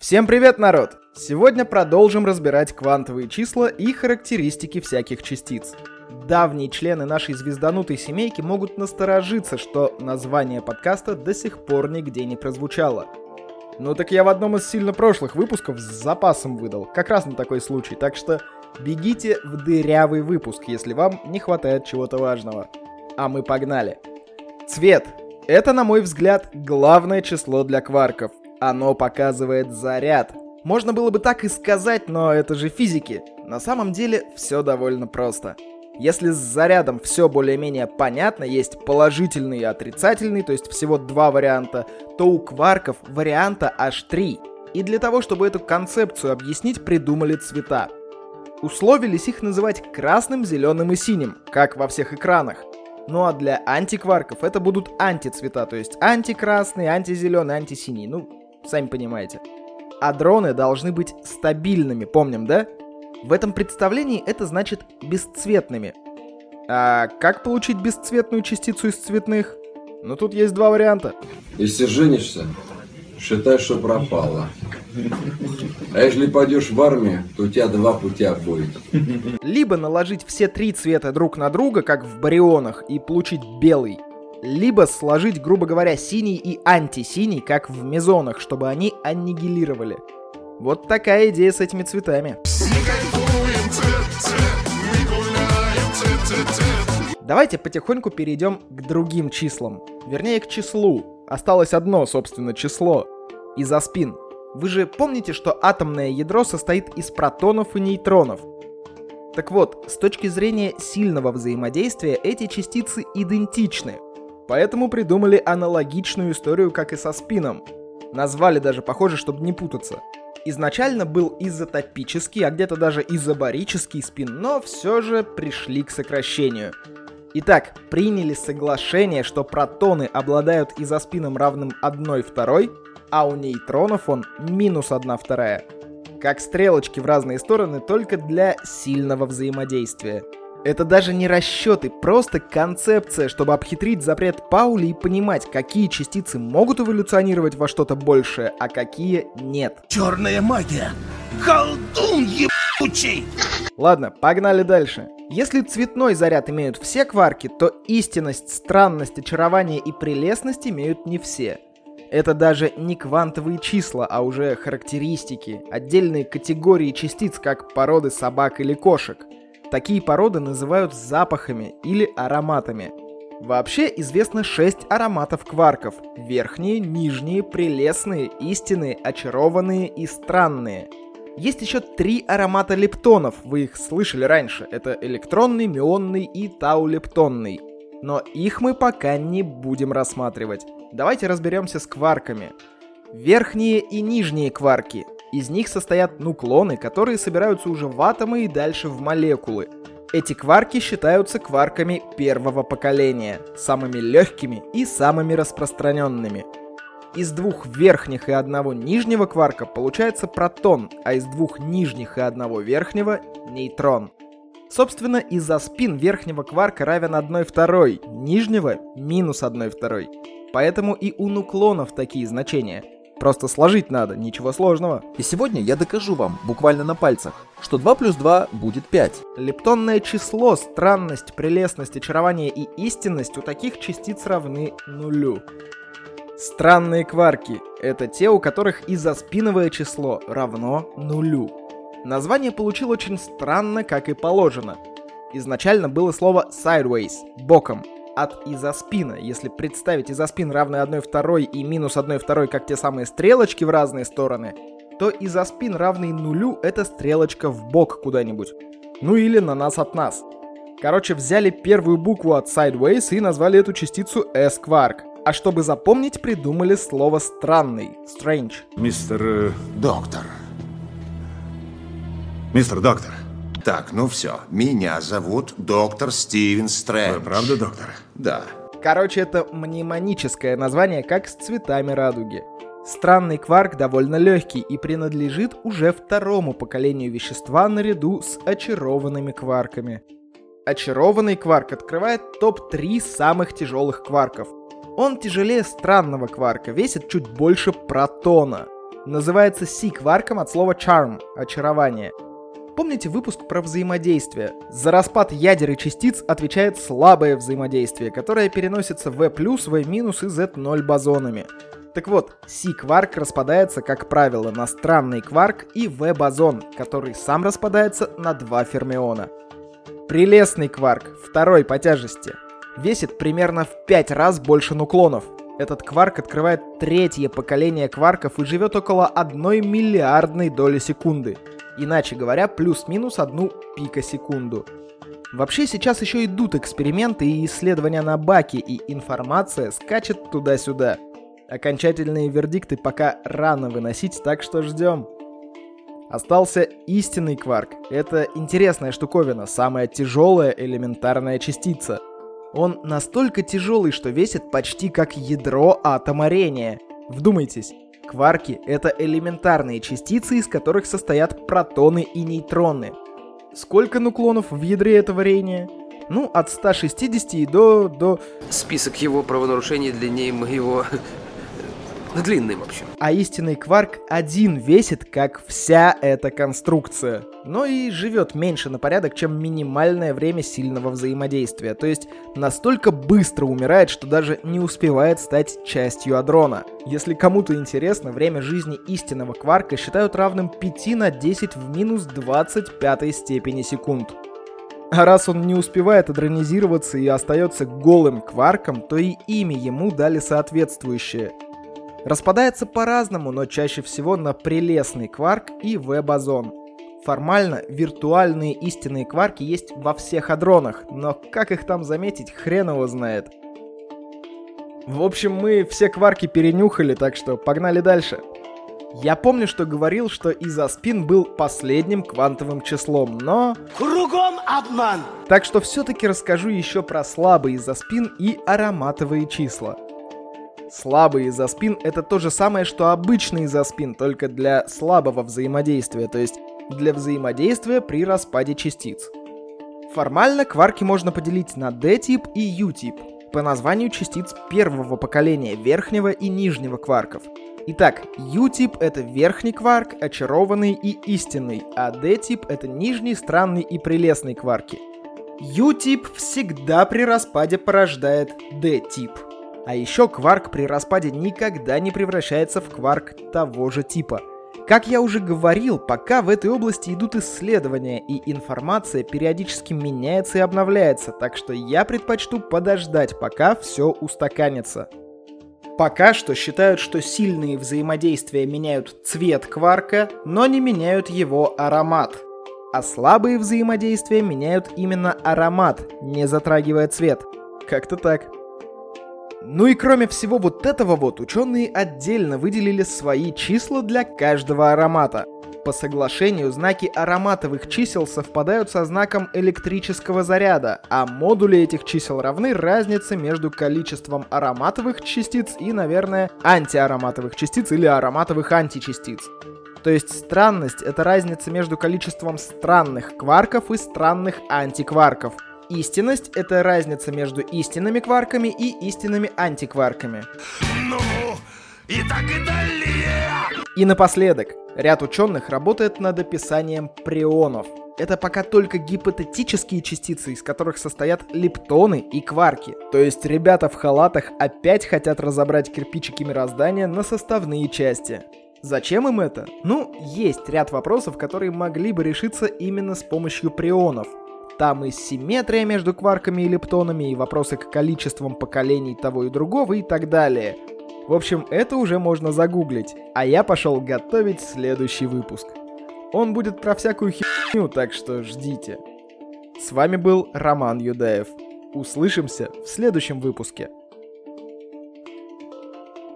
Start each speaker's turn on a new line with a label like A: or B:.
A: Всем привет, народ! Сегодня продолжим разбирать квантовые числа и характеристики всяких частиц. Давние члены нашей звезданутой семейки могут насторожиться, что название подкаста до сих пор нигде не прозвучало. Ну так я в одном из сильно прошлых выпусков с запасом выдал, как раз на такой случай, так что бегите в дырявый выпуск, если вам не хватает чего-то важного. А мы погнали. Цвет. Это, на мой взгляд, главное число для кварков. Оно показывает заряд. Можно было бы так и сказать, но это же физики. На самом деле все довольно просто. Если с зарядом все более-менее понятно, есть положительный и отрицательный, то есть всего два варианта, то у кварков варианта аж три. И для того, чтобы эту концепцию объяснить, придумали цвета. Условились их называть красным, зеленым и синим, как во всех экранах. Ну а для антикварков это будут антицвета, то есть антикрасный, антизеленый, антисиний. Ну, сами понимаете. А дроны должны быть стабильными, помним, да? В этом представлении это значит бесцветными. А как получить бесцветную частицу из цветных? Ну тут есть два варианта.
B: Если женишься, считай, что пропало. А если пойдешь в армию, то у тебя два путя будет.
A: Либо наложить все три цвета друг на друга, как в барионах, и получить белый либо сложить, грубо говоря, синий и антисиний, как в мезонах, чтобы они аннигилировали. Вот такая идея с этими цветами. Давайте потихоньку перейдем к другим числам. Вернее, к числу. Осталось одно, собственно, число. Изоспин. Вы же помните, что атомное ядро состоит из протонов и нейтронов. Так вот, с точки зрения сильного взаимодействия эти частицы идентичны, Поэтому придумали аналогичную историю, как и со спином. Назвали даже похоже, чтобы не путаться. Изначально был изотопический, а где-то даже изобарический спин, но все же пришли к сокращению. Итак, приняли соглашение, что протоны обладают изоспином равным 1 второй, а у нейтронов он минус 1 вторая. Как стрелочки в разные стороны, только для сильного взаимодействия. Это даже не расчеты, просто концепция, чтобы обхитрить запрет Паули и понимать, какие частицы могут эволюционировать во что-то большее, а какие нет.
C: Черная магия! Колдун ебучий!
A: Ладно, погнали дальше. Если цветной заряд имеют все кварки, то истинность, странность, очарование и прелестность имеют не все. Это даже не квантовые числа, а уже характеристики, отдельные категории частиц, как породы собак или кошек – Такие породы называют запахами или ароматами. Вообще известно 6 ароматов кварков. Верхние, нижние, прелестные, истинные, очарованные и странные. Есть еще три аромата лептонов, вы их слышали раньше. Это электронный, мионный и таулептонный. Но их мы пока не будем рассматривать. Давайте разберемся с кварками. Верхние и нижние кварки. Из них состоят нуклоны, которые собираются уже в атомы и дальше в молекулы. Эти кварки считаются кварками первого поколения, самыми легкими и самыми распространенными. Из двух верхних и одного нижнего кварка получается протон, а из двух нижних и одного верхнего — нейтрон. Собственно, из-за спин верхнего кварка равен 1 второй, нижнего — минус 1 второй. Поэтому и у нуклонов такие значения — Просто сложить надо, ничего сложного.
D: И сегодня я докажу вам, буквально на пальцах, что 2 плюс 2 будет 5.
A: Лептонное число, странность, прелестность, очарование и истинность у таких частиц равны нулю. Странные кварки — это те, у которых изоспиновое число равно нулю. Название получил очень странно, как и положено. Изначально было слово sideways — боком — от изоспина. Если представить изоспин равный 1 второй и минус 1 второй как те самые стрелочки в разные стороны, то изоспин равный нулю это стрелочка в бок куда-нибудь. Ну или на нас от нас. Короче, взяли первую букву от sideways и назвали эту частицу S-кварк. А чтобы запомнить, придумали слово странный, strange.
E: Мистер... Э,
C: доктор.
E: Мистер Доктор.
C: Так, ну все. Меня зовут доктор Стивен Стрэндж.
E: Вы правда, доктор?
C: Да.
A: Короче, это мнемоническое название, как с цветами радуги. Странный кварк довольно легкий и принадлежит уже второму поколению вещества наряду с очарованными кварками. Очарованный кварк открывает топ-3 самых тяжелых кварков. Он тяжелее странного кварка, весит чуть больше протона. Называется си-кварком от слова charm – очарование. Помните выпуск про взаимодействие? За распад ядер и частиц отвечает слабое взаимодействие, которое переносится V+, V- и Z0 бозонами. Так вот, си-кварк распадается, как правило, на странный кварк и V-бозон, который сам распадается на два фермиона. Прелестный кварк, второй по тяжести, весит примерно в 5 раз больше нуклонов. Этот кварк открывает третье поколение кварков и живет около одной миллиардной доли секунды. Иначе говоря, плюс-минус одну пикосекунду. Вообще сейчас еще идут эксперименты и исследования на баке, и информация скачет туда-сюда. Окончательные вердикты пока рано выносить, так что ждем. Остался истинный кварк. Это интересная штуковина, самая тяжелая элементарная частица. Он настолько тяжелый, что весит почти как ядро атома рения. Вдумайтесь, кварки — это элементарные частицы, из которых состоят протоны и нейтроны. Сколько нуклонов в ядре этого рения? Ну, от 160 и до... до...
E: Список его правонарушений длиннее моего Длинный, в общем.
A: А истинный кварк один весит, как вся эта конструкция. Но и живет меньше на порядок, чем минимальное время сильного взаимодействия. То есть настолько быстро умирает, что даже не успевает стать частью адрона. Если кому-то интересно, время жизни истинного кварка считают равным 5 на 10 в минус 25 степени секунд. А раз он не успевает адронизироваться и остается голым кварком, то и имя ему дали соответствующее — Распадается по-разному, но чаще всего на прелестный кварк и V-бозон. Формально виртуальные истинные кварки есть во всех адронах, но как их там заметить, хрен его знает. В общем, мы все кварки перенюхали, так что погнали дальше. Я помню, что говорил, что изоспин был последним квантовым числом, но...
F: Кругом обман!
A: Так что все-таки расскажу еще про слабый изоспин и ароматовые числа. Слабый изоспин — это то же самое, что обычный изоспин, только для слабого взаимодействия, то есть для взаимодействия при распаде частиц. Формально кварки можно поделить на D-тип и U-тип, по названию частиц первого поколения верхнего и нижнего кварков. Итак, U-тип — это верхний кварк, очарованный и истинный, а D-тип — это нижний, странный и прелестный кварки. U-тип всегда при распаде порождает D-тип — а еще кварк при распаде никогда не превращается в кварк того же типа. Как я уже говорил, пока в этой области идут исследования и информация периодически меняется и обновляется, так что я предпочту подождать, пока все устаканится. Пока что считают, что сильные взаимодействия меняют цвет кварка, но не меняют его аромат. А слабые взаимодействия меняют именно аромат, не затрагивая цвет. Как-то так. Ну и кроме всего вот этого вот, ученые отдельно выделили свои числа для каждого аромата. По соглашению, знаки ароматовых чисел совпадают со знаком электрического заряда, а модули этих чисел равны разнице между количеством ароматовых частиц и, наверное, антиароматовых частиц или ароматовых античастиц. То есть странность — это разница между количеством странных кварков и странных антикварков — Истинность — это разница между истинными кварками и истинными антикварками. Ну, и так и далее! И напоследок, ряд ученых работает над описанием прионов. Это пока только гипотетические частицы, из которых состоят лептоны и кварки. То есть ребята в халатах опять хотят разобрать кирпичики мироздания на составные части. Зачем им это? Ну, есть ряд вопросов, которые могли бы решиться именно с помощью прионов. Там и симметрия между кварками и лептонами, и вопросы к количествам поколений того и другого и так далее. В общем, это уже можно загуглить. А я пошел готовить следующий выпуск. Он будет про всякую херню, так что ждите. С вами был Роман Юдаев. Услышимся в следующем выпуске.